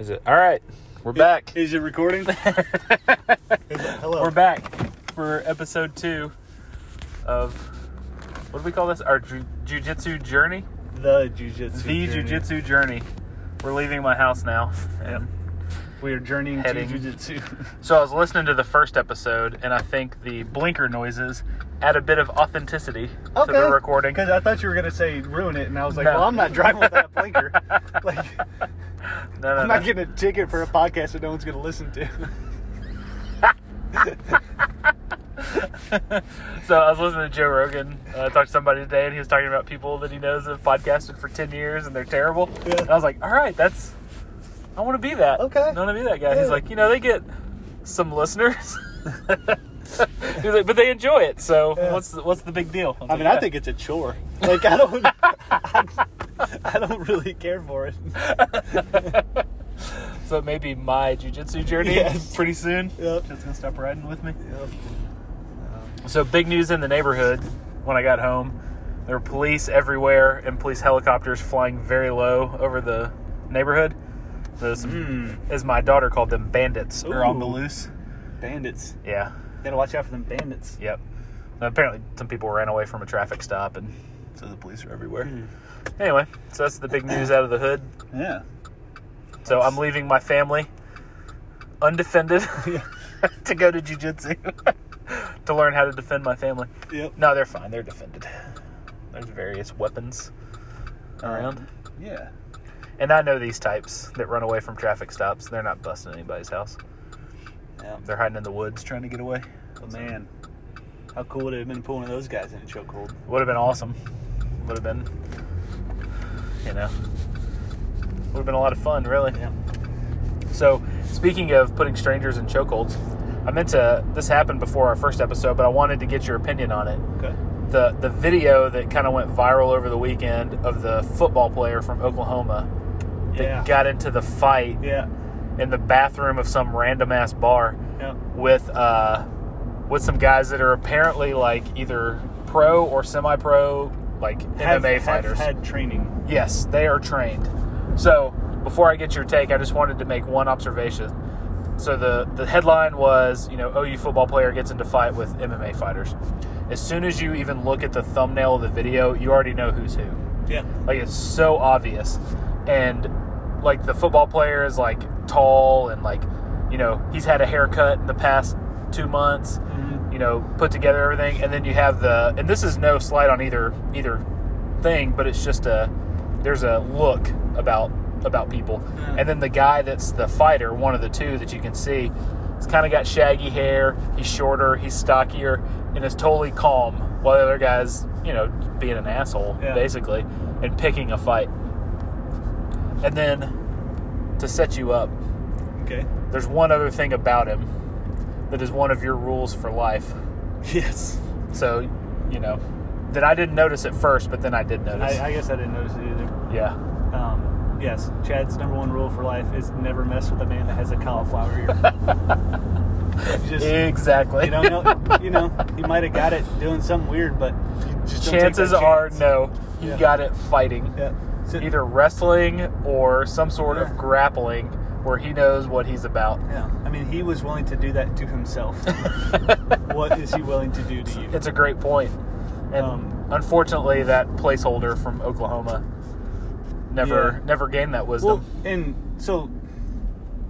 Is it all right? We're back. Is it recording? Hello. We're back for episode two of what do we call this? Our ju- jujitsu journey. the jujitsu. The journey. jujitsu journey. We're leaving my house now, and We are journeying Heading. to jujitsu. so I was listening to the first episode, and I think the blinker noises add a bit of authenticity to the recording. Because I thought you were gonna say ruin it, and I was like, No. well, I'm not driving without a blinker. like, No, no, I'm no. not getting a ticket for a podcast that no one's gonna listen to. so I was listening to Joe Rogan. Uh, talk to somebody today, and he was talking about people that he knows have podcasted for ten years and they're terrible. Yeah. And I was like, all right, that's. I want to be that. Okay. I want to be that guy. He's like, you know, they get some listeners. He's like, but they enjoy it. So Yeah. what's the, what's the big deal? was I like, mean, I "Yeah." think it's a chore. Like, I don't, I, don't really care for it. so. It may be my jujitsu journey Yes. pretty soon. Yep. Just gonna stop riding with me. Yep. So big news in the neighborhood when I got home. There were police everywhere and police helicopters flying very low over the neighborhood. Those, as my daughter called them, bandits are on the loose. Bandits. Yeah. Gotta watch out for them bandits. Yep. Apparently, some people ran away from a traffic stop, and so the police are everywhere. Hmm. Anyway, so that's the big news out of the hood. Yeah. So I'm leaving my family undefended to go to jujitsu to learn how to defend my family. Yep. No, they're fine. They're defended. There's various weapons um, around. Yeah. And I know these types that run away from traffic stops. They're not busting anybody's house. Yeah. They're hiding in the woods trying to get away. But man, how cool would it have been pulling those guys in a chokehold? Would have been awesome. Would have been, you know, would have been a lot of fun, really. Yeah. So, speaking of putting strangers in chokeholds, I meant to. This happened before our first episode, but I wanted to get your opinion on it. Okay. The the video that kind of went viral over the weekend of the football player from Oklahoma that Yeah. got into the fight Yeah. in the bathroom of some random ass bar Yeah. with uh with some guys that are apparently like either pro or semi pro like Have- MMA have fighters. had training. Yes, they are trained. So, before I get your take, I just wanted to make one observation. So the the headline was, you know, OU football player gets into fight with MMA fighters. As soon as you even look at the thumbnail of the video, you already know who's who. Yeah. Like it's so obvious. And like the football player is like tall and like, you know, he's had a haircut in the past 2 months Mhm. you know, put together everything, and then you have the, and this is no slight on either either thing, but it's just a, there's a look about about people, Yeah. and then the guy that's the fighter, one of the two that you can see, he's kind of got shaggy hair, he's shorter, he's stockier, and is totally calm, while the other guy's, you know, being an asshole Yeah. basically, and picking a fight, and then to set you up, Okay. there's one other thing about him that is one of your rules for life. Yes. So, you know, that I didn't notice at first, but then I did notice. I, I guess I didn't notice it either. yeah. Um, yes, Chad's number one rule for life is never mess with a man that has a cauliflower ear. Just Exactly. you don't know. You know, he might have got it doing something weird, but you just don't take Chances are, no, you Yeah. got it fighting. Yeah. So- Either wrestling or some sort Yeah. of grappling where he knows what he's about. Yeah. I mean, he was willing to do that to himself. what is he willing to do to you? It's a great point. And Um, unfortunately, that placeholder from Oklahoma never Yeah. never gained that wisdom. Well, and so,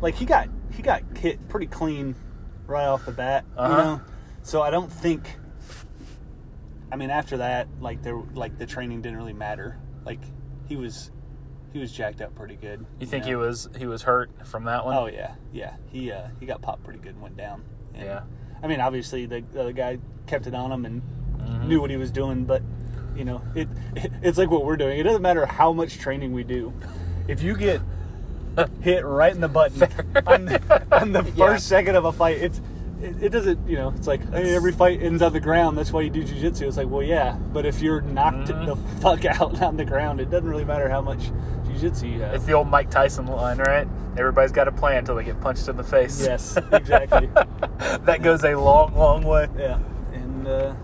like he got he got hit pretty clean right off the bat. Uh-huh. You know, so I don't think. I mean, after that, like there, like the training didn't really matter. Like he was, he was jacked up pretty good. you think know? he was he was hurt from that one? Oh yeah, yeah. He uh, he got popped pretty good and went down. And, Yeah. I mean, obviously the, the other guy kept it on him and Mhm. knew what he was doing, but you know, it, it's like what we're doing. It doesn't matter how much training we do. If you get hit right in the button on the, on the first Yeah. second of a fight, it's it, it doesn't. You know, it's like hey, every fight ends on the ground. That's why you do jujitsu. It's like, well, yeah, but if you're knocked Mhm. the fuck out on the ground, it doesn't really matter how much jujitsu you have. It's the old Mike Tyson line, right? Everybody's got a plan until they get punched in the face. Yes, exactly. that goes a long, long way. Yeah, and uh,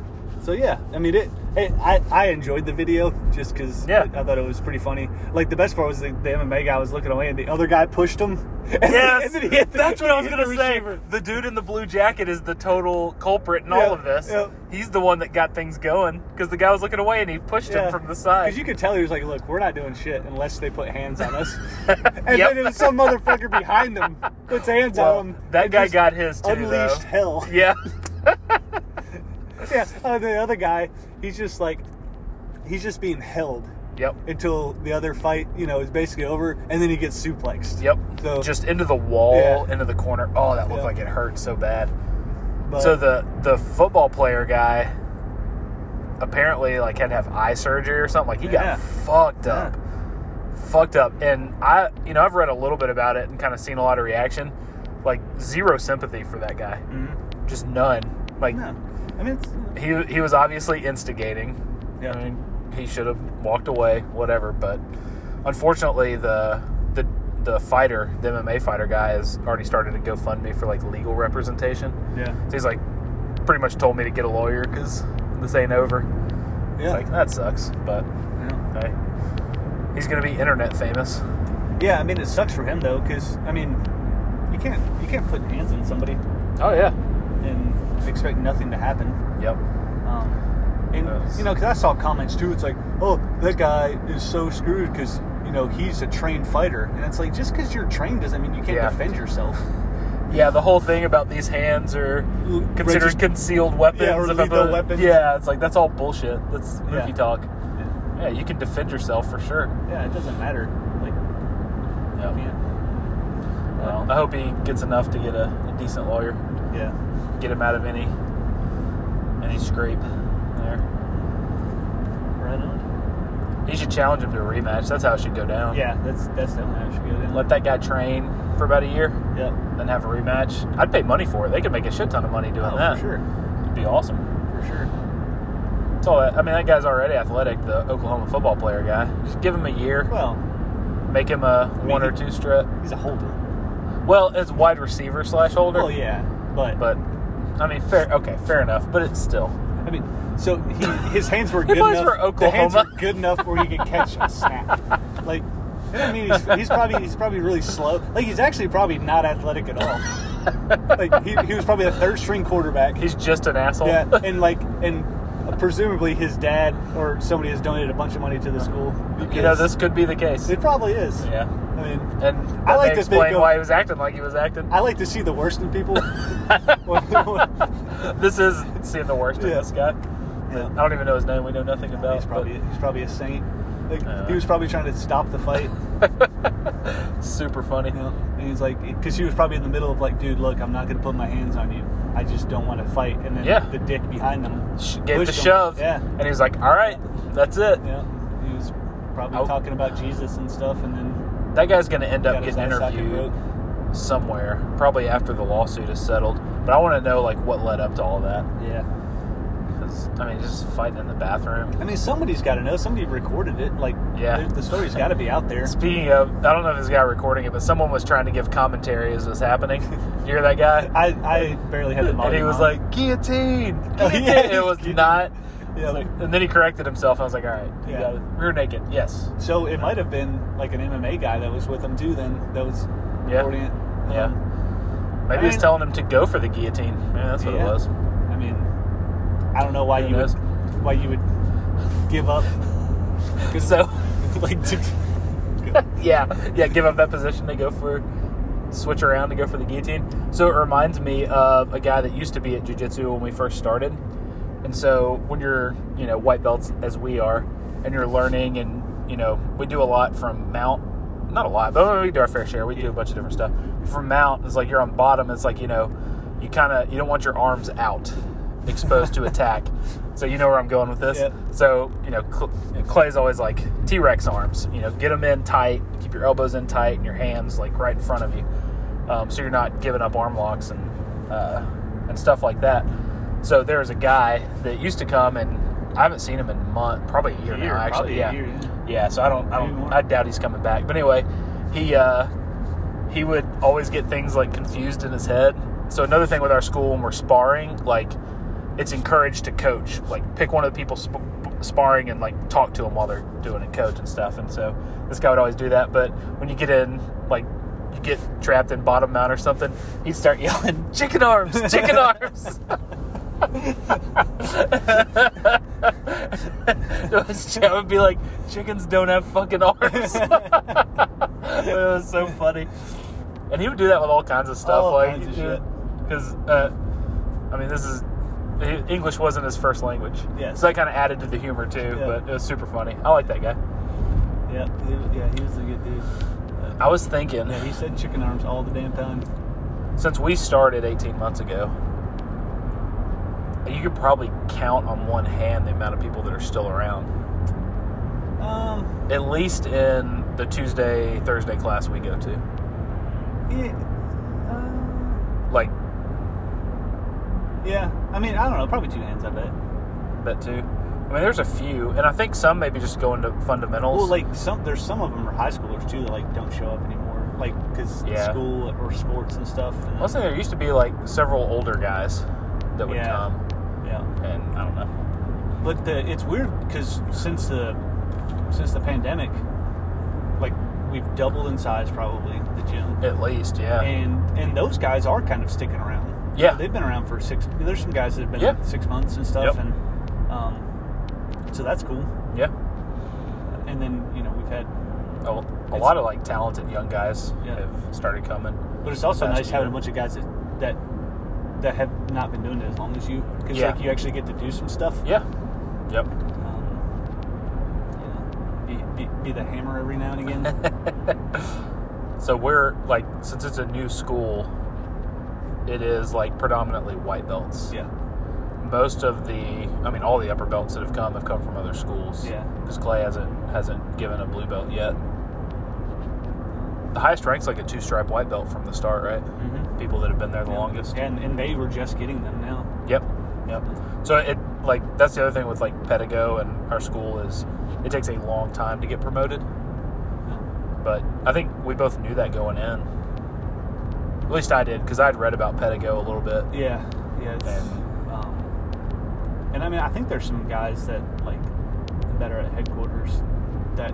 so yeah, I mean it. I, I enjoyed the video just because Yeah. I thought it was pretty funny. Like the best part was the, the MMA guy was looking away and the other guy pushed him. And Yes, then the- that's what I was gonna the say. receiver. The dude in the blue jacket is the total culprit in Yeah, all of this. yeah. He's the one that got things going because the guy was looking away and he pushed him from the side. Because you could tell he was like, "Look, we're not doing shit unless they put hands on us." and Yep. then it was some motherfucker behind them puts hands Well, on him. that guy got his too, unleashed though. hell. Yeah, yeah. Uh, the other guy, he's just like, he's just being held yep, until the other fight, you know, is basically over, and then he gets suplexed. yep. So Just into the wall, Yeah. into the corner. Oh, that looked Yeah. like it hurt so bad. but, so the the football player guy apparently like had to have eye surgery or something. Like he Yeah. got fucked up, fucked up. And I, you know, I've read a little bit about it and kind of seen a lot of reaction. Like zero sympathy for that guy, Mhm. just none. Like no, I mean, it's, he he was obviously instigating. Yeah. I mean, he should have walked away, whatever. But unfortunately, the the the fighter, the MMA fighter guy, has already started to GoFundMe for like legal representation. yeah, So he's like, pretty much told me to get a lawyer because this ain't over. yeah, It's like that sucks, but yeah. hey, he's gonna be internet famous. Yeah, I mean, it sucks for him though, because I mean, you can't you can't put hands on somebody Oh yeah. And expect nothing to happen. Yep. Um, and you know, because I saw comments too. It's like, oh, that guy is so screwed because you know he's a trained fighter, and it's like just because you're trained doesn't mean you can't Yeah. defend yourself. Yeah, the whole thing about these hands are considered Regist- concealed weapons. Yeah, or if lethal a- weapons. Yeah, it's like that's all bullshit. That's movie Yeah. talk. Yeah. Yeah, you can defend yourself for sure. yeah, it doesn't matter. Like, Yeah. yeah, Well, I hope he gets enough to get a, a decent lawyer, yeah, get him out of any any scrape there. right on. He should challenge him to a rematch. That's how it should go down. Yeah, that's that's definitely how it should go down. Let that guy train for about a year, Yep. then have a rematch. I'd pay money for it. They could make a shit ton of money doing Oh, that. for sure, It'd be awesome. for sure. That's all that. I mean, that guy's already athletic, the Oklahoma football player guy. Just give him a year, Well, make him a mean, one or two strut. he's a holder. Well, as wide receiver slash holder. Well, yeah, but But I mean, fair. Okay, fair enough. But it's still. I mean, so he, his hands were good enough. for The hands Oklahoma. were good enough where he could catch a snap. Like, I mean, he's, he's probably he's probably really slow. Like, he's actually probably not athletic at all. Like, he, he was probably a third string quarterback. He's just an asshole. Yeah, and like, and presumably his dad or somebody has donated a bunch of money to the school. you know, this could be the case. it probably is. Yeah. I mean, And I like to explain think of- why he was acting like he was acting. I like to see the worst in people. this is seeing the worst in this guy. Yeah. I don't even know his name. We know nothing about. he's probably he's probably a saint. Like, Yeah. he was probably trying to stop the fight. super funny. You know, and he's like, because he was probably in the middle of like, dude, look, I'm not gonna put my hands on you. I just don't want to fight. And then Yeah. the dick behind him Sh- Gave the him. shove. Yeah, And he was like, "All right, that's it." yeah. He was probably talking about Jesus and stuff, and then That guy's going to end up getting interviewed somewhere, probably after the lawsuit is settled. But I want to know like what led up to all that. Yeah, Because I mean, just fighting in the bathroom. I mean, somebody's got to know. Somebody recorded it. Like, Yeah. the story's got to be out there. Speaking of, I don't know if this guy recording it, but someone was trying to give commentary as it was happening. You hear that guy? I, I barely had the and he was on. like, guillotine! Oh, yeah, it was guillotine. not. Yeah. Like- and then he corrected himself. I was like, all right, Yeah. Rear naked, yes. So it might have been like an MMA guy that was with him too. Then that was Yeah. recording it. Yeah. Um, Maybe I he's mean- telling him to go for the guillotine. Yeah, that's what Yeah. it was. I don't know why you would why you would give up. So, like, to, yeah, yeah, give up that position to go for, switch around to go for the guillotine. So it reminds me of a guy that used to be at jiu-jitsu when we first started. And so when you're, you know, white belts as we are, and you're learning, and you know, we do a lot from mount. Not a lot, but we do our fair share. We do a bunch of different stuff. From mount, it's like you're on bottom. It's like you know, you kind of you don't want your arms out, exposed to attack. So you know where I'm going with this. Yep. So you know, Cl- Clay's always like T-Rex arms. You know, get them in tight, keep your elbows in tight, and your hands like right in front of you, um, so you're not giving up arm locks and uh, and stuff like that. So there was a guy that used to come, and I haven't seen him in a month, probably a year, Year, now. Actually, a yeah, year, yeah. yeah. So I don't, I don't. I doubt he's coming back. But anyway, he uh, he would always get things like confused in his head. So another thing with our school when we're sparring, like it's encouraged to coach. Like pick one of the people sp- sparring and like talk to them while they're doing it, coach and stuff. And so this guy would always do that. But when you get in, like you get trapped in bottom mount or something, he'd start yelling, "Chicken arms, chicken arms." Joe would be like, "Chickens don't have fucking arms." it was so funny, and he would do that with all kinds of stuff, All like kinds of shit. because uh, I mean, this is English wasn't his first language, Yes. so that kind of added to the humor too. Yeah. But it was super funny. I like that guy. Yeah, he, was- yeah, he was a good dude. Uh, I was thinking yeah, he said chicken arms all the damn time. since we started 18 months ago, you could probably count on one hand the amount of people that are still around. Um, At least in the Tuesday, Thursday class we go to. yeah, uh, Like, yeah. I mean, I don't know. Probably two hands. I bet. bet too. I mean, there's a few, and I think some maybe just go into fundamentals. Well, like some, there's some of them are high schoolers too that like don't show up anymore, like because Yeah. school or sports and stuff. And, Mostly there used to be like several older guys that would Yeah. come, yeah, and I don't know. but the, it's weird because since the since the pandemic, like we've doubled in size probably the gym, At least, yeah. and and those guys are kind of sticking around. Yeah. they've been around for six. There's some guys that have been Yeah. six months and stuff, Yep. and um, so that's cool. yeah. And then you know we've had, A, a lot of like talented young guys Yeah. have started coming. but it's also nice having a bunch of guys that that that have not been doing it as long as you, because Yeah. like you actually get to do some stuff. Yeah. Yep. Um, you know, be, be, be the hammer every now and again. so we're like, since it's a new school, it is like predominantly white belts. yeah, Most of the, I mean, all the upper belts that have come have come from other schools. Yeah. Because Clay hasn't hasn't given a blue belt yet. The highest rank's like a two stripe white belt from the start, right? mm-hmm. People that have been there the longest. and and they were just getting them now. Yep. Yep. So it like that's the other thing with like Pedigo and our school is it takes a long time to get promoted. But I think we both knew that going in. At least I did because I'd read about Pedigo a little bit. Yeah, yeah. It's, And- um, and I mean, I think there's some guys that like that are at headquarters that,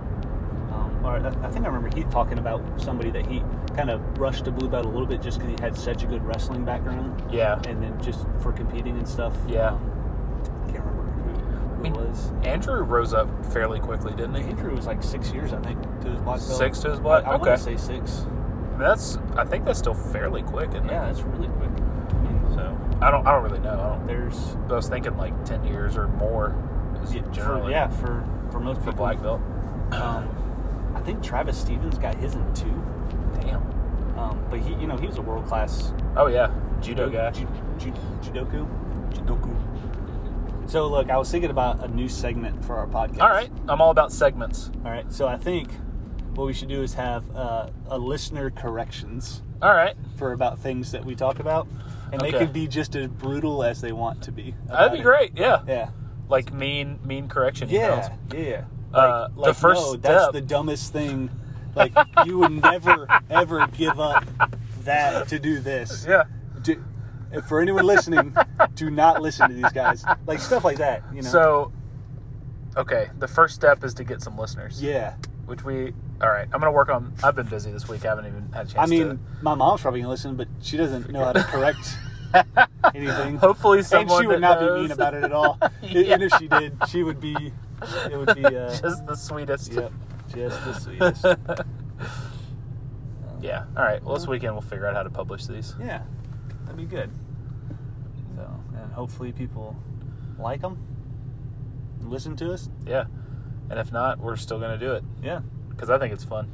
um, or I, I think I remember he talking about somebody that he kind of rushed to blue belt a little bit just because he had such a good wrestling background, Yeah. and then just for competing and stuff. Yeah. Um, I can't remember who, who mean, it was. Andrew rose up fairly quickly, didn't he? Andrew was like six years, I think, to his black belt. Six to his black? I, I Okay. want to say six. That's I think that's still fairly quick, isn't Yeah, it? that's really quick. I mean, So I don't I don't really know. I don't there's I was thinking like ten years or more is yeah, for, generally yeah for for most for people. black belt. Um, I think Travis Stevens got his in two. Damn. Um, but he, you know, he was a world class Oh yeah. Judo guy. Ju- ju- judoku. Judoku. So look, I was thinking about a new segment for our podcast. All right. I'm all about segments. All right. So I think what we should do is have uh, a listener corrections All right. for about things that we talk about, and they could be just as brutal as they want to be. That'd be it. great. Yeah. Yeah. Like mean mean correction Yeah. emails. Yeah. Uh, Like, the first no, that's the dumbest thing. Like you would never ever give up that to do this. Yeah. Do, for anyone listening, do not listen to these guys. Like stuff like that. You know. So okay, the first step is to get some listeners. yeah. Which we all right. I'm gonna work on. I've been busy this week. I haven't even had a chance. I mean, my mom's probably gonna listen, but she doesn't know how to correct anything. to, hopefully and she would not knows. be mean about it at all. Yeah. And if she did, she would be. It would be. Uh, Just the sweetest. yep. Just the sweetest. yeah. All right. Well, this weekend we'll figure out how to publish these. Yeah, that'd be good. So, and hopefully people like them, listen to us. Yeah. And if not, we're still gonna do it Yeah, because I think it's fun.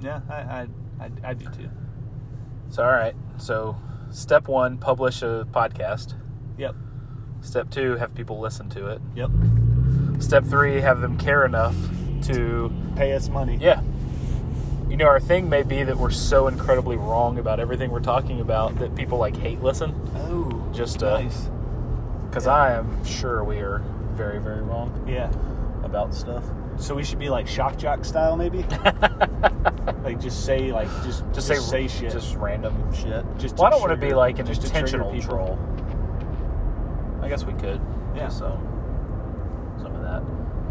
yeah, I, I, I, I do too. So all right. So step one, publish a podcast. Yep, Step two, have people listen to it. yep. Step three, have them care enough to Pay us money. Yeah. You know, our thing may be that we're so incredibly wrong about everything we're talking about that people like hate listen. Oh, Just, uh, nice. Because I am sure we are very, very wrong Yeah. about stuff. So we should be like shock jock style, maybe. like just say like just just, just, say, say shit. just random shit. Just well, I don't want to be like an just intentional people. troll. I guess we could. Yeah. So some of that.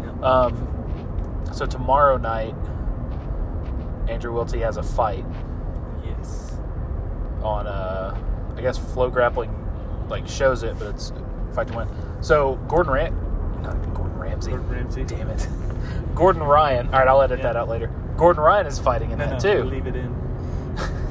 Yep. Um, so tomorrow night, Andrew Wiltse has a fight yes. on uh, I guess FloGrappling like shows it, but it's fight to win. So Gordon Ram, not Gordon Ramsay. Gordon Ramsay. Damn it. Gordon Ryan. All right, I'll edit Yeah. that out later. Gordon Ryan is fighting in No, that no, too. Leave it in.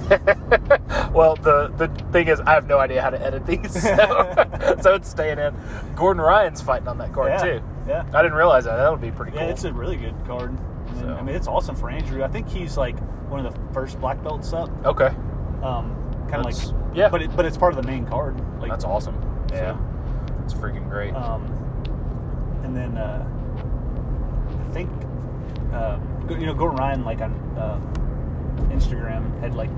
well, the the thing is, I have no idea how to edit these, so, so it's staying in. Gordon Ryan's fighting on that card yeah. too. Yeah. I didn't realize that. That would be pretty Yeah, cool. it's a really good card. I mean, So- I mean, it's awesome for Andrew. I think he's like one of the first black belts up. okay, Um, kind of like yeah. but it, but it's part of the main card. Like that's awesome. Yeah, it's freaking great. Um, and then uh, think uh, you know Gordon Ryan like on uh, Instagram had like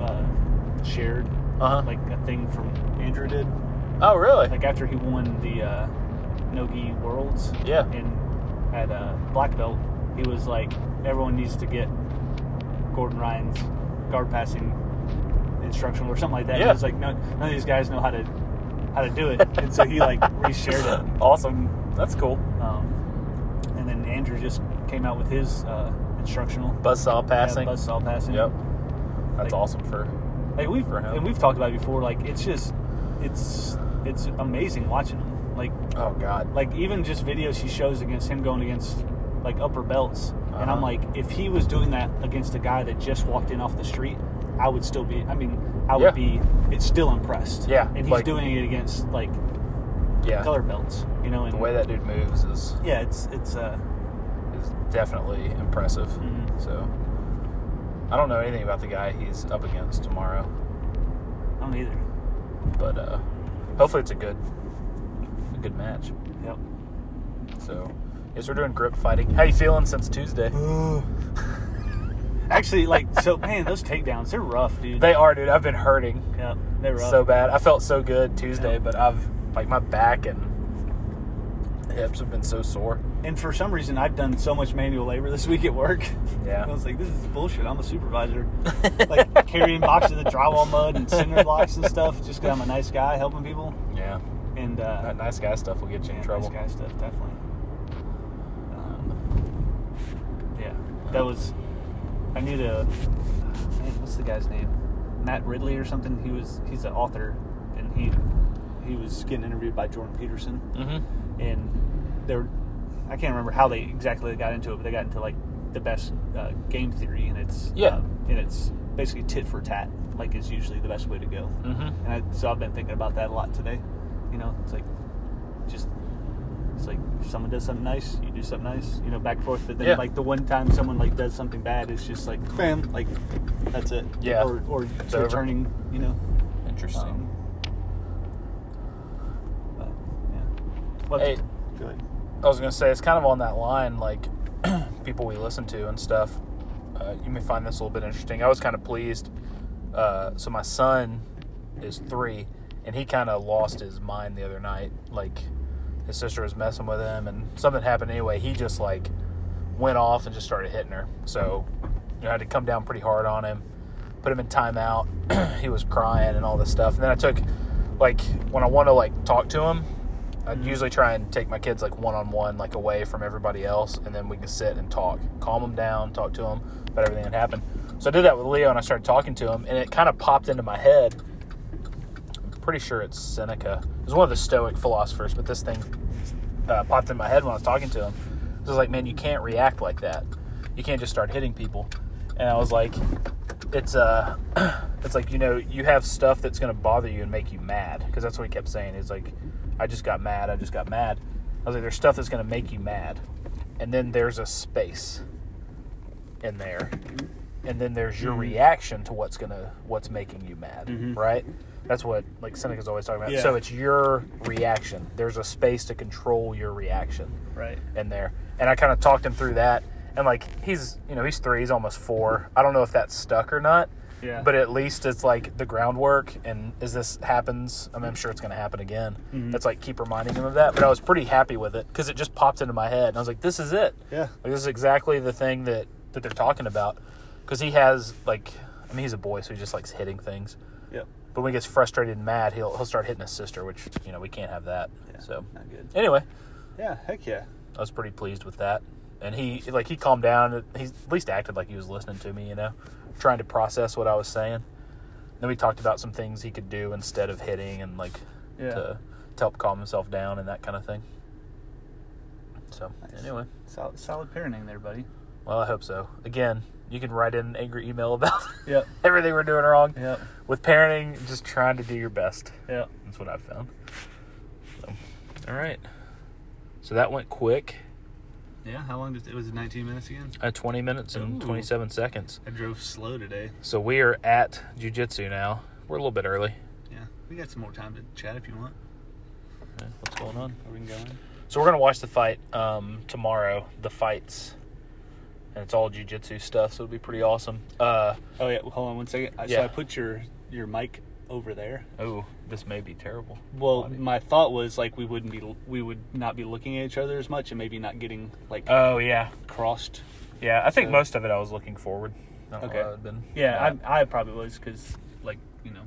uh, shared Uh-huh. like a thing from Andrew did oh, really? like after he won the uh, Nogi Worlds. Yeah. In at uh, black belt, he was like, everyone needs to get Gordon Ryan's guard passing instructional or something like that. Yeah. He was like, no, none of these guys know how to how to do it, and so he like reshared it. awesome. That's cool. Um, and Andrew just came out with his uh, instructional Buzzsaw passing. yeah, buzzsaw passing. Yep. That's Like- awesome for. Like we've For him. and we've talked about it before. Like it's just it's it's amazing watching him. Like Oh God. like even just videos he shows against him going against like upper belts and i'm Uh-huh. like if he was doing that against a guy that just walked in off the street i would still be i mean i would Yeah. be it's still impressed Yeah, and he's like- doing it against like Yeah. color belts you know and The way that dude moves is yeah it's it's uh is definitely impressive. Mhm. So, I don't know anything about the guy he's up against tomorrow, i don't either but uh, hopefully it's a good, a good match. yep So, yes, we're doing grip fighting. How you feeling since Tuesday? actually like so man those takedowns they're rough dude They are, dude. I've been hurting yeah they're rough so bad. I felt so good Tuesday, Yeah. but I've like my back and hips have been so sore. And for some reason i've done so much manual labor this week at work Yeah. I was like, this is bullshit. I'm a supervisor. like carrying boxes of drywall mud and cinder blocks and stuff just because I'm a nice guy helping people. Yeah. And uh, That nice guy stuff will get you in yeah, trouble. nice guy stuff, definitely. Um, yeah, that was. I knew the. Man, what's the guy's name? Matt Ridley or something. He was. He's an author, and he he was getting interviewed by Jordan Peterson Mm-hmm. and they're I can't remember how they exactly got into it, but they got into like the best uh, game theory, and it's Yeah. uh, and it's basically tit for tat, like is usually the best way to go. Mm-hmm. And I, so I've been thinking about that a lot today. You know, it's like just it's like if someone does something nice, you do something nice, you know, back and forth. But then Yeah. like the one time someone like does something bad, it's just like bam, like that's it. Yeah. Or or It's over. returning, you know. Interesting. Um, but yeah. Well, Hey. good. I was gonna say it's kind of on that line, like people we listen to and stuff. Uh, you may find this a little bit interesting. I was kind of pleased. Uh, so my son is three, and he kind of lost his mind the other night. Like his sister was messing with him, and something happened anyway. He just like went off and just started hitting her. So you know, I had to come down pretty hard on him, put him in timeout. he was crying and all this stuff. And then I took like when I want to like talk to him, I'd usually try and take my kids like one on one, like away from everybody else, and then we can sit and talk, calm them down, talk to them about everything that happened. So I did that with Leo, and I started talking to him, and it kind of popped into my head. I'm pretty sure it's Seneca. It was one of the Stoic philosophers, but this thing uh, popped in my head when I was talking to him. It was like, man, you can't react like that. You can't just start hitting people. And I was like, it's uh, it's like you know, you have stuff that's going to bother you and make you mad because that's what he kept saying. He's like, I just got mad. I just got mad. I was like, there's stuff that's going to make you mad, and then there's a space in there, and then there's your mm-hmm. reaction to what's gonna what's making you mad, mm-hmm. right? That's what like Seneca's always talking about. Yeah. So it's your reaction. There's a space to control your reaction Right. in there. And I kind of talked him through that. And like he's, you know, he's three, he's almost four. I don't know if that's stuck or not. Yeah. But at least it's like the groundwork. And as this happens, I mean, I'm sure it's going to happen again. Mhm. It's like keep reminding him of that. But I was pretty happy with it because it just popped into my head. And I was like, this is it. Yeah. Like this is exactly the thing that that they're talking about. Because he has like, I mean, he's a boy, so he just likes hitting things. Yep. But when he gets frustrated and mad, he'll he'll start hitting his sister, which you know we can't have that. Yeah. So Not good. anyway, Yeah, heck yeah. I was pretty pleased with that. And he like he calmed down. He at least acted like he was listening to me, you know, trying to process what I was saying. Then we talked about some things he could do instead of hitting and like Yeah. to, to help calm himself down and that kind of thing. So Nice. anyway, Solid, solid parenting there, buddy. well I hope so. Again, you can write in an angry email about Yep. everything we're doing wrong. Yep. With parenting, just trying to do your best. Yeah. That's what I've found. So, all right. So that went quick. Yeah. How long did it was it 19 minutes again? At 20 minutes and Ooh. 27 seconds. I drove slow today. So we are at jujitsu now. We're a little bit early. Yeah. We got some more time to chat if you want. Yeah, What's going on? Are we can go in? So we're gonna watch the fight um, tomorrow. The fights, and it's all jujitsu stuff. So it'll be pretty awesome. Uh, Oh yeah. Hold on one second. I- So I put your your mic over there. oh, this may be terrible. Well, Quality. my thought was like we wouldn't be we would not be looking at each other as much and maybe not getting like Oh yeah, crossed. yeah. I think So- most of it I was looking forward. Okay. why I'd been Yeah. I, I probably was because like you know,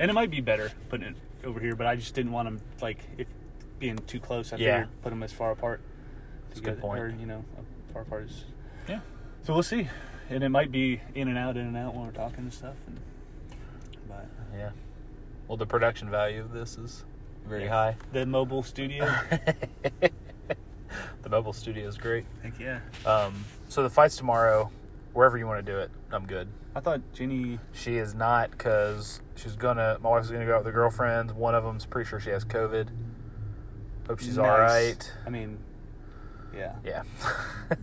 and it might be better putting it over here, but I just didn't want them like if being too close. I Yeah. figured put them as far apart. That's a good point. Or you know, far apart as. Yeah. So we'll see, and it might be in and out, in and out when we're talking and stuff. And, yeah. Well, the production value of this is very Yeah. high. the mobile studio. the mobile studio is great. Heck yeah! Um, so the fight's tomorrow. Wherever you want to do it, I'm good. I thought Jenny. She is not because she's gonna. My wife's gonna go out with her girlfriends. One of them's pretty sure she has COVID. Hope she's all Nice. right. I mean, yeah. Yeah.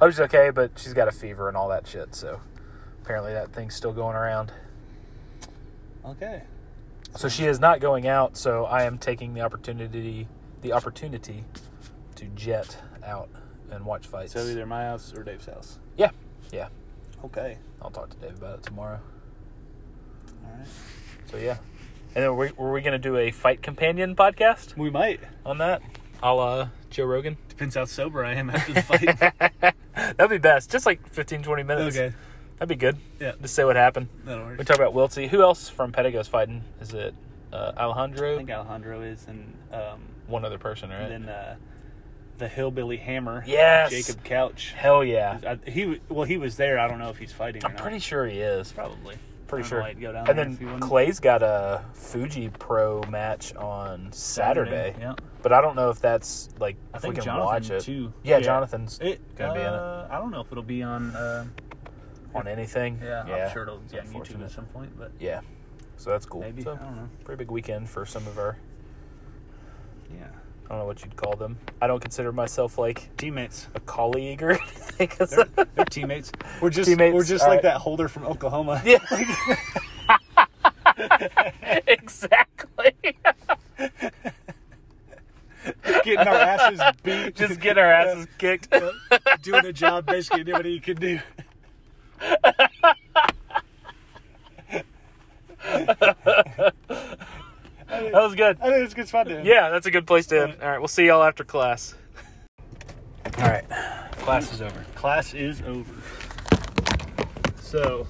Hope she's okay, but she's got a fever and all that shit. So apparently that thing's still going around. Okay. So she is not going out. So I am taking the opportunity, the opportunity, to jet out and watch fights. So either my house or Dave's house. yeah, yeah. Okay. I'll talk to Dave about it tomorrow. All right. So yeah. And then were, were we going to do a fight companion podcast We might. on that? A la Joe Rogan? Depends how sober I am after the fight. That'd be best. Just like 15, 20 minutes. okay. That'd be good. Yeah. Just say what happened. That'll work. We talk about Wiltsy. Who else from Pedigo's fighting? Is it uh, Alejandro? I think Alejandro is, and um, One other person, right? and then uh, the hillbilly hammer. Yes. Jacob Couch. Hell yeah. I, he well, he was there. I don't know if he's fighting. I'm not. pretty sure he is. probably Pretty I don't know sure. why he'd go down And there if he then. Clay's got a Fuji Pro match on Saturday. Yeah, But I don't know if that's like I if think we can Jonathan watch it. too. Yeah, Jonathan's It, gonna be in it. uh, I don't know if it'll be on. On anything. yeah, I'm sure it'll be on YouTube at some point, but Yeah. So that's cool. maybe So, I don't know. pretty big weekend for some of our Yeah, I don't know what you'd call them. I don't consider myself like teammates. a colleague or anything. They're, they're teammates. We're just Teammates, we're just all like right. that holder from Oklahoma. Yeah. exactly. getting our asses beat. Just get our asses kicked. doing a job basically anybody can do. That was good. I think it's good fun to Yeah, that's a good place to end. All right, we'll see y'all after class. All right, class is over. Class is over. So,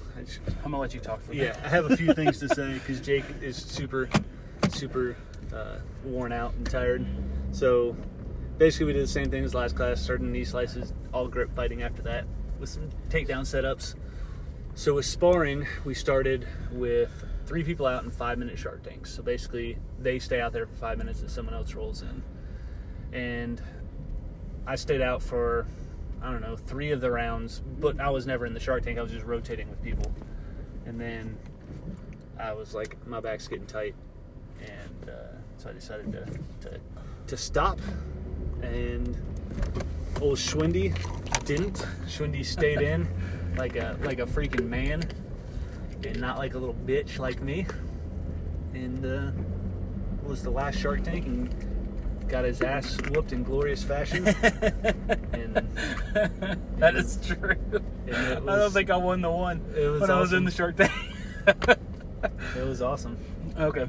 I'm gonna let you talk for a yeah, I have a few things to say because Jake is super, super uh, worn out and tired. So, basically, we did the same thing as last class, starting knee slices, all grip fighting after that with some takedown setups. So, with sparring, we started with three people out in five minute shark tanks. So, basically, they stay out there for five minutes and someone else rolls in. And I stayed out for I don't know three of the rounds, but I was never in the Shark Tank. I was just rotating with people, and then I was like, my back's getting tight, and uh, so I decided to, to to stop. And old Schwindy didn't. Schwindy stayed in like a like a freaking man, and not like a little bitch like me. And uh, was the last Shark Tank and got his ass whooped in glorious fashion. and That is true. it I don't think I won the one it was when I was in the Shark Tank. it was awesome. okay.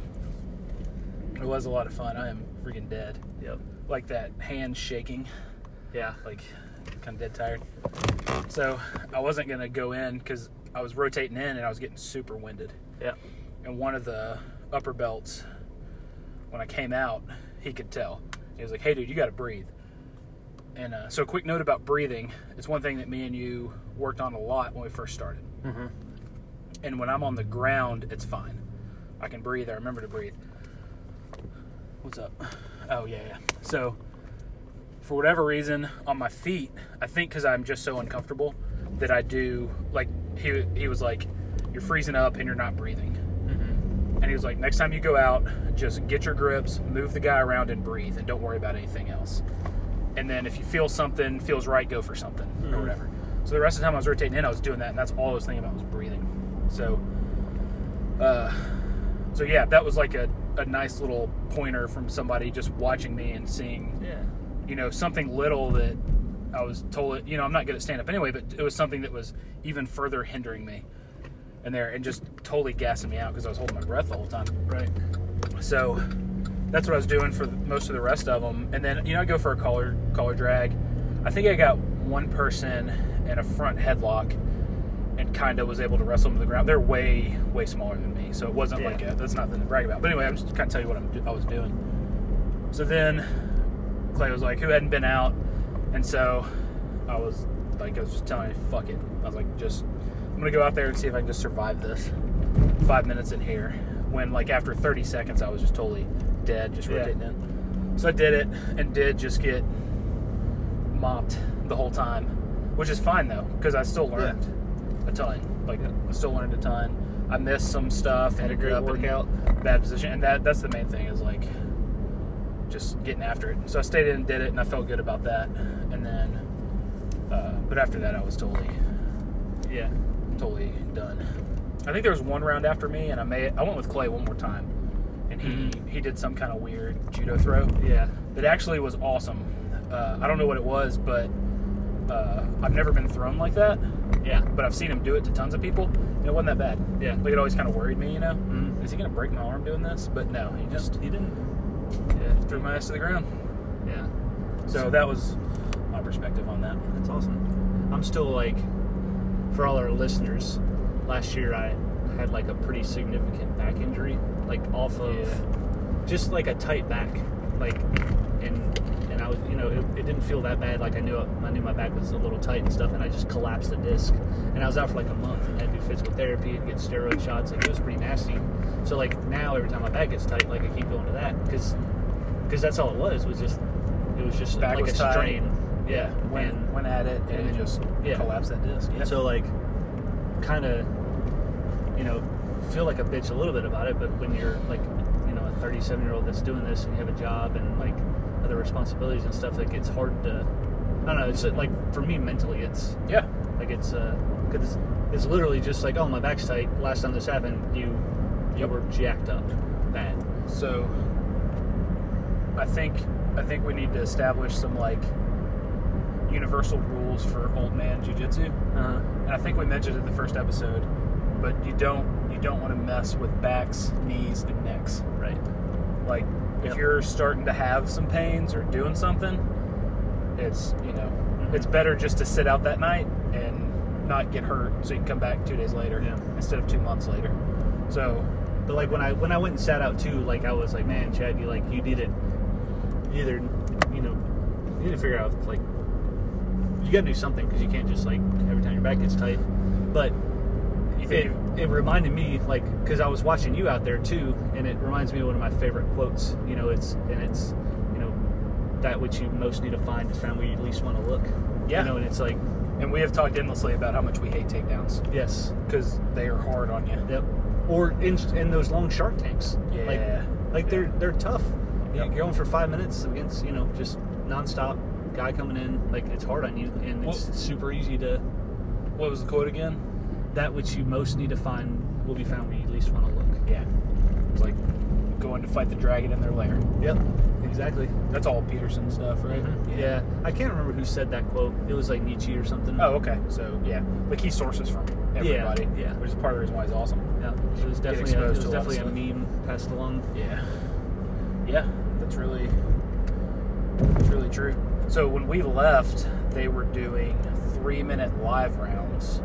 It was a lot of fun. I am freaking dead. Yep. Like that hand shaking, Yeah. like kind of dead tired. So I wasn't gonna go in because I was rotating in and I was getting super winded. Yeah. And one of the upper belts, when I came out, he could tell. He was like, "Hey, dude, you got to breathe." And uh, so, a quick note about breathing: it's one thing that me and you worked on a lot when we first started. Mm-hmm. And when I'm on the ground, it's fine. I can breathe. I remember to breathe. What's up? Oh yeah, yeah. So, for whatever reason, on my feet, I think because I'm just so uncomfortable that I do like he he was like, "You're freezing up and you're not breathing." Mm-hmm. And he was like, next time you go out, just get your grips, move the guy around, and breathe, and don't worry about anything else. And then if you feel something feels right, go for something or Mhm. whatever. So the rest of the time I was rotating in, I was doing that, and that's all I was thinking about was breathing. So, uh, so yeah, that was like a, a nice little pointer from somebody just watching me and seeing, Yeah. You know, something little that I was told, you know, I'm not good at stand up anyway, but it was something that was even further hindering me in there and just totally gassing me out because I was holding my breath the whole time. Right. So that's what I was doing for most of the rest of them. And then, you know, I go for a collar collar drag. I think I got one person in a front headlock and kind of was able to wrestle them to the ground. They're way, way smaller than me. So it wasn't Yeah. like a, that's nothing to brag about. But anyway, I'm just kind of tell you what I'm, I was doing. So then Clay was like, who hadn't been out? And so I was like, I was just telling him, fuck it. I was like, just, I'm going to go out there and see if I can just survive this five minutes in here. When, like, after 30 seconds, I was just totally dead, just Yeah. rotating in. So I did it and did just get mopped the whole time, which is fine though, because I still learned a ton. Like, Yeah. I still learned a ton. I missed some stuff Had a great up in workout. bad position, and that that's the main thing is like just getting after it. So I stayed in and did it, and I felt good about that. And then, uh, but after that, I was totally, Yeah. totally done. I think there was one round after me, and I may I went with Clay one more time, and he Mhm. he did some kind of weird judo throw Yeah. that actually was awesome. Uh, I don't know what it was, but uh, I've never been thrown like that. Yeah. But I've seen him do it to tons of people, and it wasn't that bad. Yeah. Like it always kind of worried me, you know. Mhm. Is he gonna break my arm doing this? But no, he just He didn't. Yeah, threw my ass to the ground. Yeah. So that was my perspective on that. That's awesome. I'm still like, for all our listeners, last year I had like a pretty significant back injury, like off of Yeah. just like a tight back, like, and and I was, you know, it, it didn't feel that bad. Like I knew I knew my back was a little tight and stuff, and I just collapsed the disc, and I was out for like a month and had to do physical therapy and get steroid shots. Like it was pretty nasty. So like now every time my back gets tight, like I keep going to that because because that's all it was was just it was just Back like was a tight. strain. Yeah, went and went at it and, and it just yeah. collapsed that disc. Yeah. so like, kind of, you know, feel like a bitch a little bit about it. But when you're like, you know, a 37 year old that's doing this and you have a job and like other responsibilities and stuff, like it's hard to. I don't know. It's uh, like for me mentally, it's yeah, like it's uh, cause it's, it's literally just like, oh, my back's tight. Last time this happened, you you Yep. were jacked up, bad. So I think I think we need to establish some like universal rules for old man jujitsu. Uh-huh. And I think we mentioned it in the first episode, but you don't you don't want to mess with backs, knees, and necks. Right. Like if you're starting to have some pains or doing something, it's you know Mhm. it's better just to sit out that night and not get hurt, so you can come back two days later Yeah. instead of two months later. So But like when I when I went and sat out too, like I was like, man, Chad, you like you need it. You either you know you need to figure out like you got to do something because you can't just like every time your back gets tight. But it, it reminded me like because I was watching you out there too, and it reminds me of one of my favorite quotes. You know, it's and it's you know that which you most need to find is found where you least want to look. Yeah. You know, and it's like and we have talked endlessly about how much we hate takedowns yes, because they are hard on you. Yep. Or in, in those long shark tanks. Yeah. Like, like they're they're tough. Yep. You're going for five minutes against you know just nonstop guy coming in. Like it's hard on you, and it's Well- super easy to. What was the quote again? That which you most need to find will be found when you least want to look. Yeah, it's like going to fight the dragon in their lair. Yep. Exactly. That's all Peterson stuff, right? Mhm. Yeah. I can't remember who said that quote. It was like Nietzsche or something. Oh, okay. So yeah, like he sources from everybody. yeah. yeah. Which is part of the reason why he's awesome. Yeah. It was definitely a, it was definitely a meme passed along. Yeah. Yeah, that's really that's really true. So when we left, they were doing three minute live rounds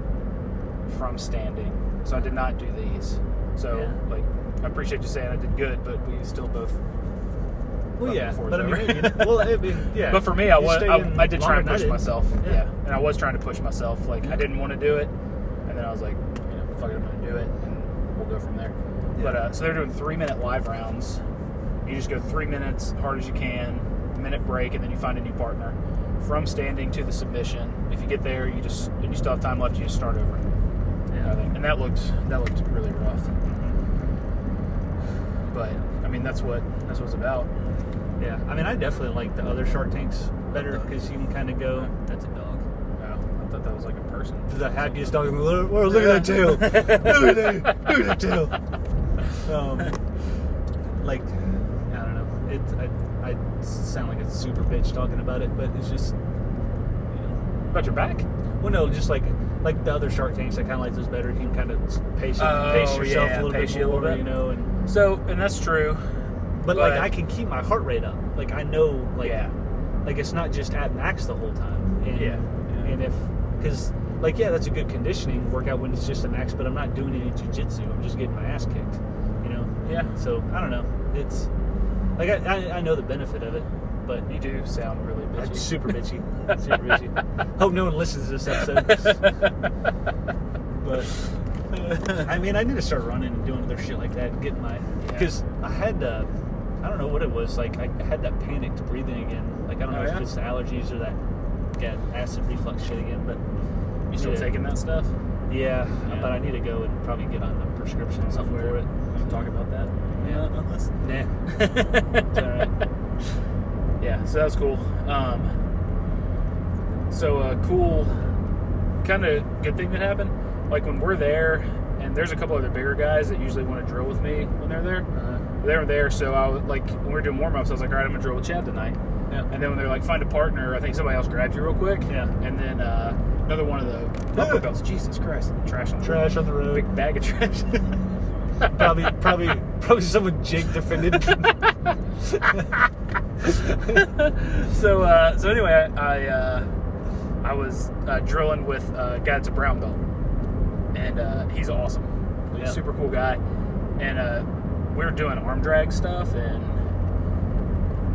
from standing. So I did not do these. So Yeah. like I appreciate you saying I did good, but we still both Well, yeah, before but I it's mean, over. you know, well, I mean, yeah. But for me, I You was I, I did try longer and push did. myself. Yeah. Yeah. and I was trying to push myself. Like I didn't want to do it, and then I was like, you know, fuck it, I'm gonna do it, and we'll go from there. Yeah. But uh, so they're doing three minute live rounds. You just go three minutes, hard as you can, minute break, and then you find a new partner. From standing to the submission. If you get there, you just and you still have time left. You just start over. Yeah. I think, and that looked that looked really rough. But I mean, that's what that's what it's about. Yeah, I mean, I definitely like the other Shark Tanks better because you can kind of go. That's a dog. Oh, I thought that was like a person. The happiest dog in the world. Look at that tail. look at that. Look at that tail. Um, like, I don't know. It. I, I sound like a super bitch talking about it, but it's just. About your back? Well, no, just like like the other Shark Tanks, I kind of like those better. You can kind of pace, Oh, pace yourself yeah, a little pace bit you a little bit. you know. And So, and that's true. but like I can keep my heart rate up. Like I know, like yeah. like it's not just at max the whole time. And, Yeah. And if because like yeah, that's a good conditioning workout when it's just a max, but I'm not doing any jujitsu. I'm just getting my ass kicked. You know. Yeah. So I don't know. It's like I, I, I know the benefit of it, but You do sound really bitchy. super bitchy. Super bitchy. Hope no one listens to this episode. But I mean, I need to start running and doing other shit like that, and getting my because I had uh, I don't know what it was like. I had that panicked breathing again. Like I don't Oh, know yeah? if it's the allergies or that get acid reflux shit again. But you still Yeah. taking that stuff? yeah, Yeah. but I need to go and probably get on the prescription something for it. Talk about that? Yeah. this. Nah, it's all right. So that was cool. Um, so a cool, kind of good thing that happened. Like when we're there, and there's a couple other bigger guys that usually want to drill with me when they're there. Uh, They were there, so I was like, when we were doing warm ups, I was like, all right, I'm gonna drill with Chad tonight. yeah. And then when they're like, find a partner, I think somebody else grabbed you real quick. Yeah. And then uh, another one of the bumper belts. Jesus Christ, trash on the Trash on the road. Big bag of trash. probably, probably, probably someone Jake defended. so uh, so anyway, I I, uh, I was uh, drilling with a guy that's a brown belt, and uh, he's awesome. He's Yeah. a super cool guy, and uh, we were doing arm drag stuff, and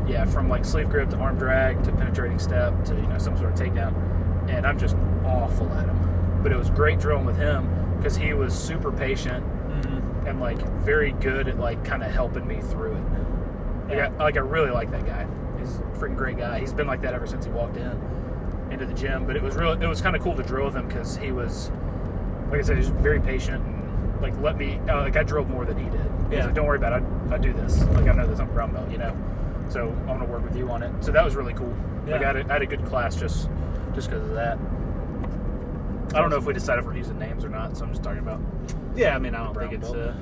yeah, from like sleeve grip to arm drag to penetrating step to you know some sort of takedown, and I'm just awful at him. But it was great drilling with him because he was super patient Mhm. and like very good at like kind of helping me through it. Like, Yeah. I, like I really like that guy. He's a freaking great guy. He's been like that ever since he walked in into the gym. But it was real. It was kind of cool to drill with him because he was, like I said, he's very patient and like let me. Uh, like I drilled more than he did. He's Yeah. like, don't worry about it. I, I do this. Like I know this. I'm brown belt. You know. So I'm gonna work with you on it. So that was really cool. Like Yeah. I had, a, I had a good class just just because of that. I don't know if we decided if we're using names or not, so I'm just talking about Yeah, I mean, I don't think it's belt. a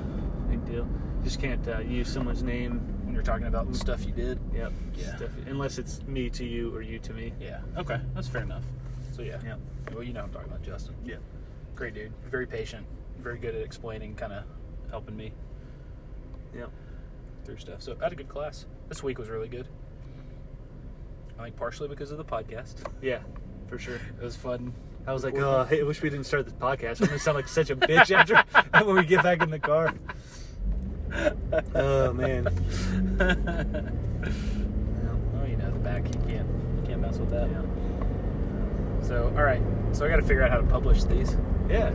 big deal. You Just can't uh, use someone's name. You're talking about stuff you did. Yep. Yeah. Stuff, unless it's me to you or you to me. Yeah. Okay. That's fair enough. So yeah. Yep. Well, you know I'm talking about Justin. Yeah. Great dude. Very patient. Very good at explaining, kind of helping me Yep. through stuff. So I had a good class. This week was really good. I think partially because of the podcast. Yeah, for sure. It was fun. I was like, oh, I wish we didn't start this podcast. I'm gonna sound like such a bitch after when we get back in the car. Oh man. Oh, you know the back. You can't you can't mess with that. Yeah. So all right. So I got to figure out how to publish these. Yeah.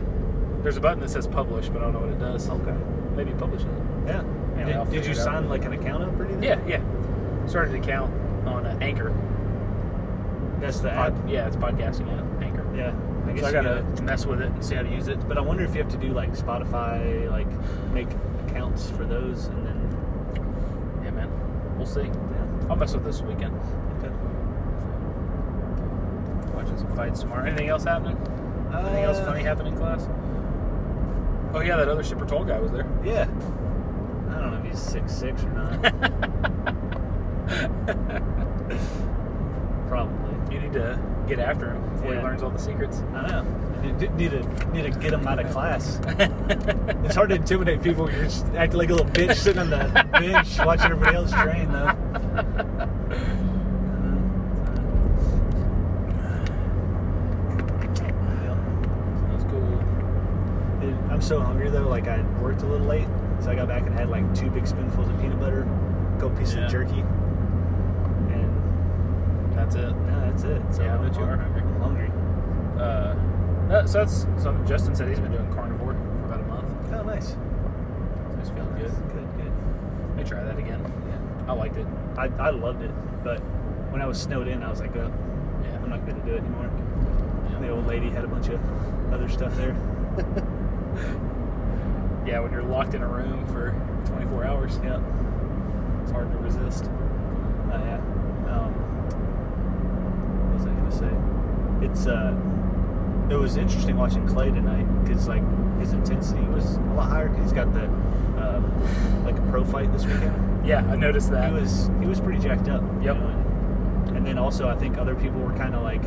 There's a button that says publish, but I don't know what it does. Okay. Maybe publish it. Yeah. Anyway, did, did you it out. sign like an account up or anything? Yeah, yeah. Started an account on uh, Anchor. That's the app. Yeah, it's podcasting app, Anchor. Yeah. I guess So I gotta gotta- mess with it and see how to use it. But I wonder if you have to do like Spotify, like make accounts for those, and then Yeah, man. We'll see. yeah. I'll mess with this weekend. Okay. Watching some fights tomorrow. Anything else happening? Anything else Uh, funny happening in class? Oh yeah, that other super tall guy was there. Yeah. I don't know if he's six six or not. Probably. you need to get after him before Yeah. he learns all the secrets. I know. You need to need to get him out of class. It's hard to intimidate people you're just acting like a little bitch sitting on the bench watching everybody else train, though. That's cool. Dude, I'm so hungry though. Like I worked a little late, so I got back and had like two big spoonfuls of peanut butter, a couple pieces Yeah. of jerky. and that's it. That's it. So Yeah, I bet you are hungry. Hungry. Uh, so that's something Justin said he's been doing carnivore for about a month. Oh, nice. So he's feeling good. Good, good. May try that again. Yeah. I liked it. I, I loved it, but when I was snowed in, I was like, oh, Yeah. I'm not going to do it anymore. Yeah. The old lady had a bunch of other stuff there. Yeah, when you're locked in a room for 24 hours, yeah. it's hard to resist. Oh, yeah. Um, what was I going to say? It's, uh, it was interesting watching Clay tonight because, like, his intensity was a lot higher because he's got the, uh, like, a pro fight this weekend. Yeah, I noticed that. He was, he was pretty jacked up. you Yep. know, and, and then also, I think other people were kind of like,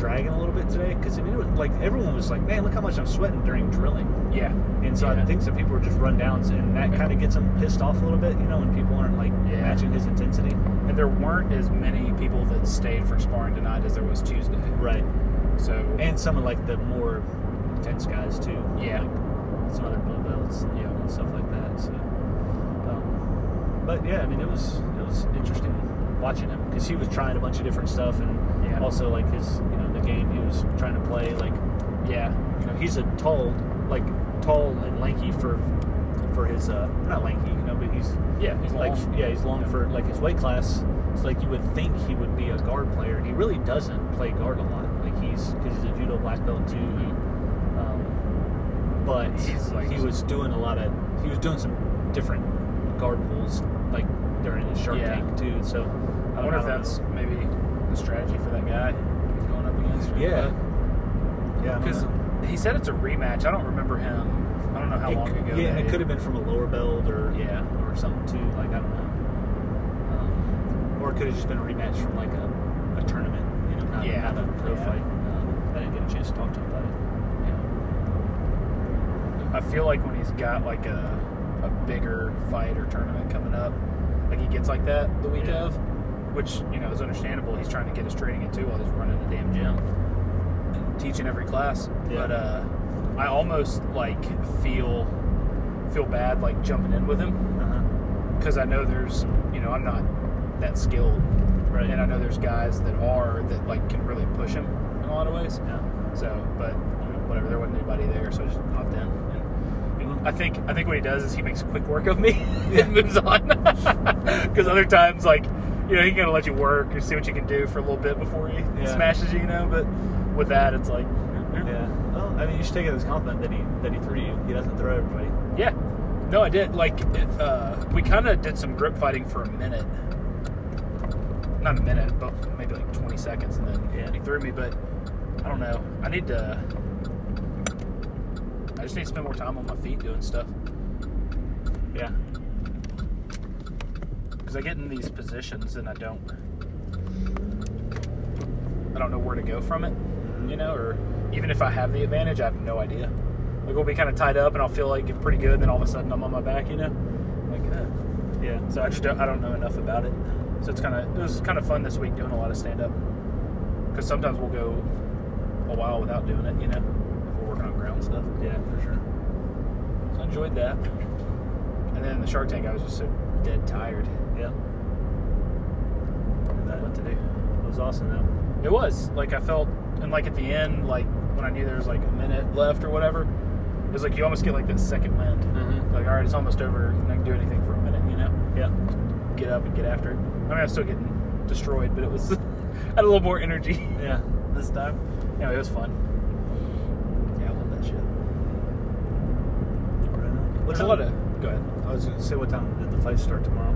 dragging a little bit today because I mean, it was like everyone was like, "Man, look how much I'm sweating during drilling." yeah. And so I think some people were just run downs, and that kind of gets them pissed off a little bit, you know, when people aren't like Yeah. matching his intensity. And there weren't as many people that stayed for sparring tonight as there was Tuesday. Right. So And some of like the more intense guys too. Yeah. Like some other blue belts, you know, and stuff like that. So, um, but yeah, I mean, it was it was interesting watching him because he was trying a bunch of different stuff, and Yeah. also like his you know the game he was trying to play like yeah, you know he's a tall like tall and lanky for for his uh not lanky you know but he's yeah, he's like long. yeah he's long Yeah. for like his weight class it's like you would think he would be a guard player and he really doesn't play guard a lot like he's because he's a judo black belt too um, but like- he was doing a lot of he was doing some different guard pulls like during his shark Yeah. tank too so I wonder if that's know. maybe the strategy for that guy up yeah yeah because he said it's a rematch. I don't remember him. I don't know how It long ago. Yeah, and it could have been from a lower belt or Yeah. or something too. Like I don't know, um, or it could have just been a rematch from like a, a tournament. You know, not, Yeah, not a pro yeah. fight. Um, I didn't get a chance to talk to him about it. I feel like when he's got like a a bigger fight or tournament coming up, like he gets like that the week Yeah. of, which you know is understandable. He's trying to get his training in too while he's running the damn gym and teaching every class. Yeah. But uh, I almost like feel feel bad like jumping in with him Uh-huh. because I know there's you know I'm not that skilled, Right. and I know there's guys that are that like can really push him in a lot of ways. Yeah. So, but you know, whatever, there wasn't anybody there, so I just hopped in. And, and I think I think what he does is he makes quick work of me and moves on. Because other times, like you know, he kind of let you work or see what you can do for a little bit before he, he Yeah. smashes you, you know. But with that, it's like, Yeah. Well, I mean, you should take it as a compliment that he that he threw you. He doesn't throw everybody. yeah. No, I did. Like, it, uh, we kind of did some grip fighting for a minute. Not a minute, but maybe like 20 seconds, and then Yeah. he threw me. But I don't know. I need to. I just need to spend more time on my feet doing stuff. Yeah. Because I get in these positions and I don't I don't know where to go from it, you know, or even if I have the advantage, I have no idea. Like we'll be kind of tied up and I'll feel like pretty good, and then all of a sudden I'm on my back, you know, like uh, Yeah. so I just don't, I don't know enough about it. So it's kind of it was kind of fun this week doing a lot of stand up because sometimes we'll go a while without doing it, you know, if we're working on ground stuff. Yeah, for sure. So I enjoyed that. And then the Shark Tank, I was just so dead tired. Yeah. That, What to do? that was awesome though. It was like I felt, and like at the end, like when I knew there was like a minute left or whatever, it was like you almost get like that second wind. Mm-hmm. Like, all right, it's almost over. and I can do anything for a minute, you know? Yeah. Get up and get after it. I mean, I was still getting destroyed, but it was I had a little more energy Yeah. this time. Anyway, it was fun. Yeah, I love that shit. What There's a lot of. Go ahead. I was gonna say, what time did the fight start tomorrow?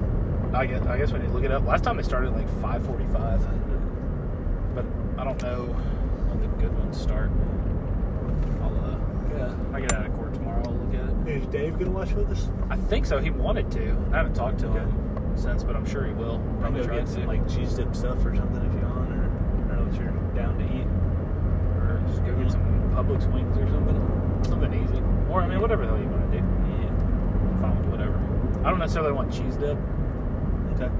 I guess I guess we need to look it up. Last time they started at like 5:45, but I don't know when the good ones start. I'll uh, Yeah. I get out of court tomorrow. I'll look at it. Is Dave gonna watch with us? I think so. He wanted to. I haven't talked to Okay. him since, but I'm sure he will. Probably Probably try get to. some like cheese dip stuff or something if you want, or I don't know what you're down to eat. or just go get some Publix wings or something. Something easy. Or I mean, whatever the hell you want to do. Yeah. I'm fine with whatever. I don't necessarily want cheese dip. Okay.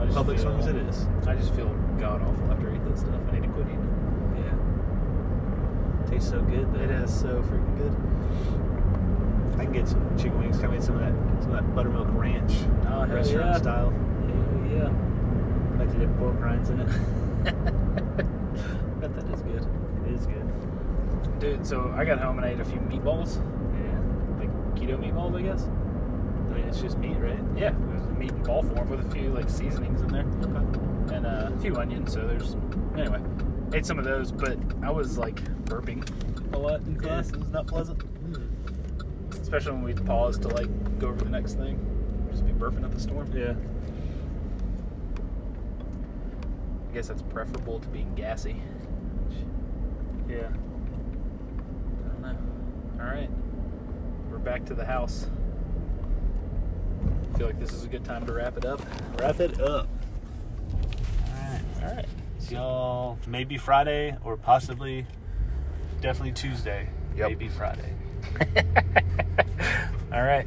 I just Public feel- swings it is. I just feel god awful after I eat that stuff. I need to quit eating it. Yeah. Tastes so good. Though. It is so freaking good. I can get some chicken wings. Can I get some of that some of that buttermilk ranch Oh, hell restaurant yeah. style? Hell yeah. I like to dip pork rinds in it. bet that is good. It is good. Dude, so I got home and I ate a few meatballs, Yeah. like keto meatballs, I guess. It's just meat, right? Yeah, it was meat in ball form with a few like seasonings in there Okay. and uh, a few onions. So there's anyway, ate some of those, but I was like burping a lot in class. It was not pleasant, especially when we'd pause to like go over the next thing. Just be burping up the storm. Yeah. I guess that's preferable to being gassy. Yeah. I don't know. All right, we're back to the house. Feel like this is a good time to wrap it up. Wrap it up. All right. All right. See y'all maybe Friday or possibly, definitely Tuesday. Yep. Maybe Friday. All right.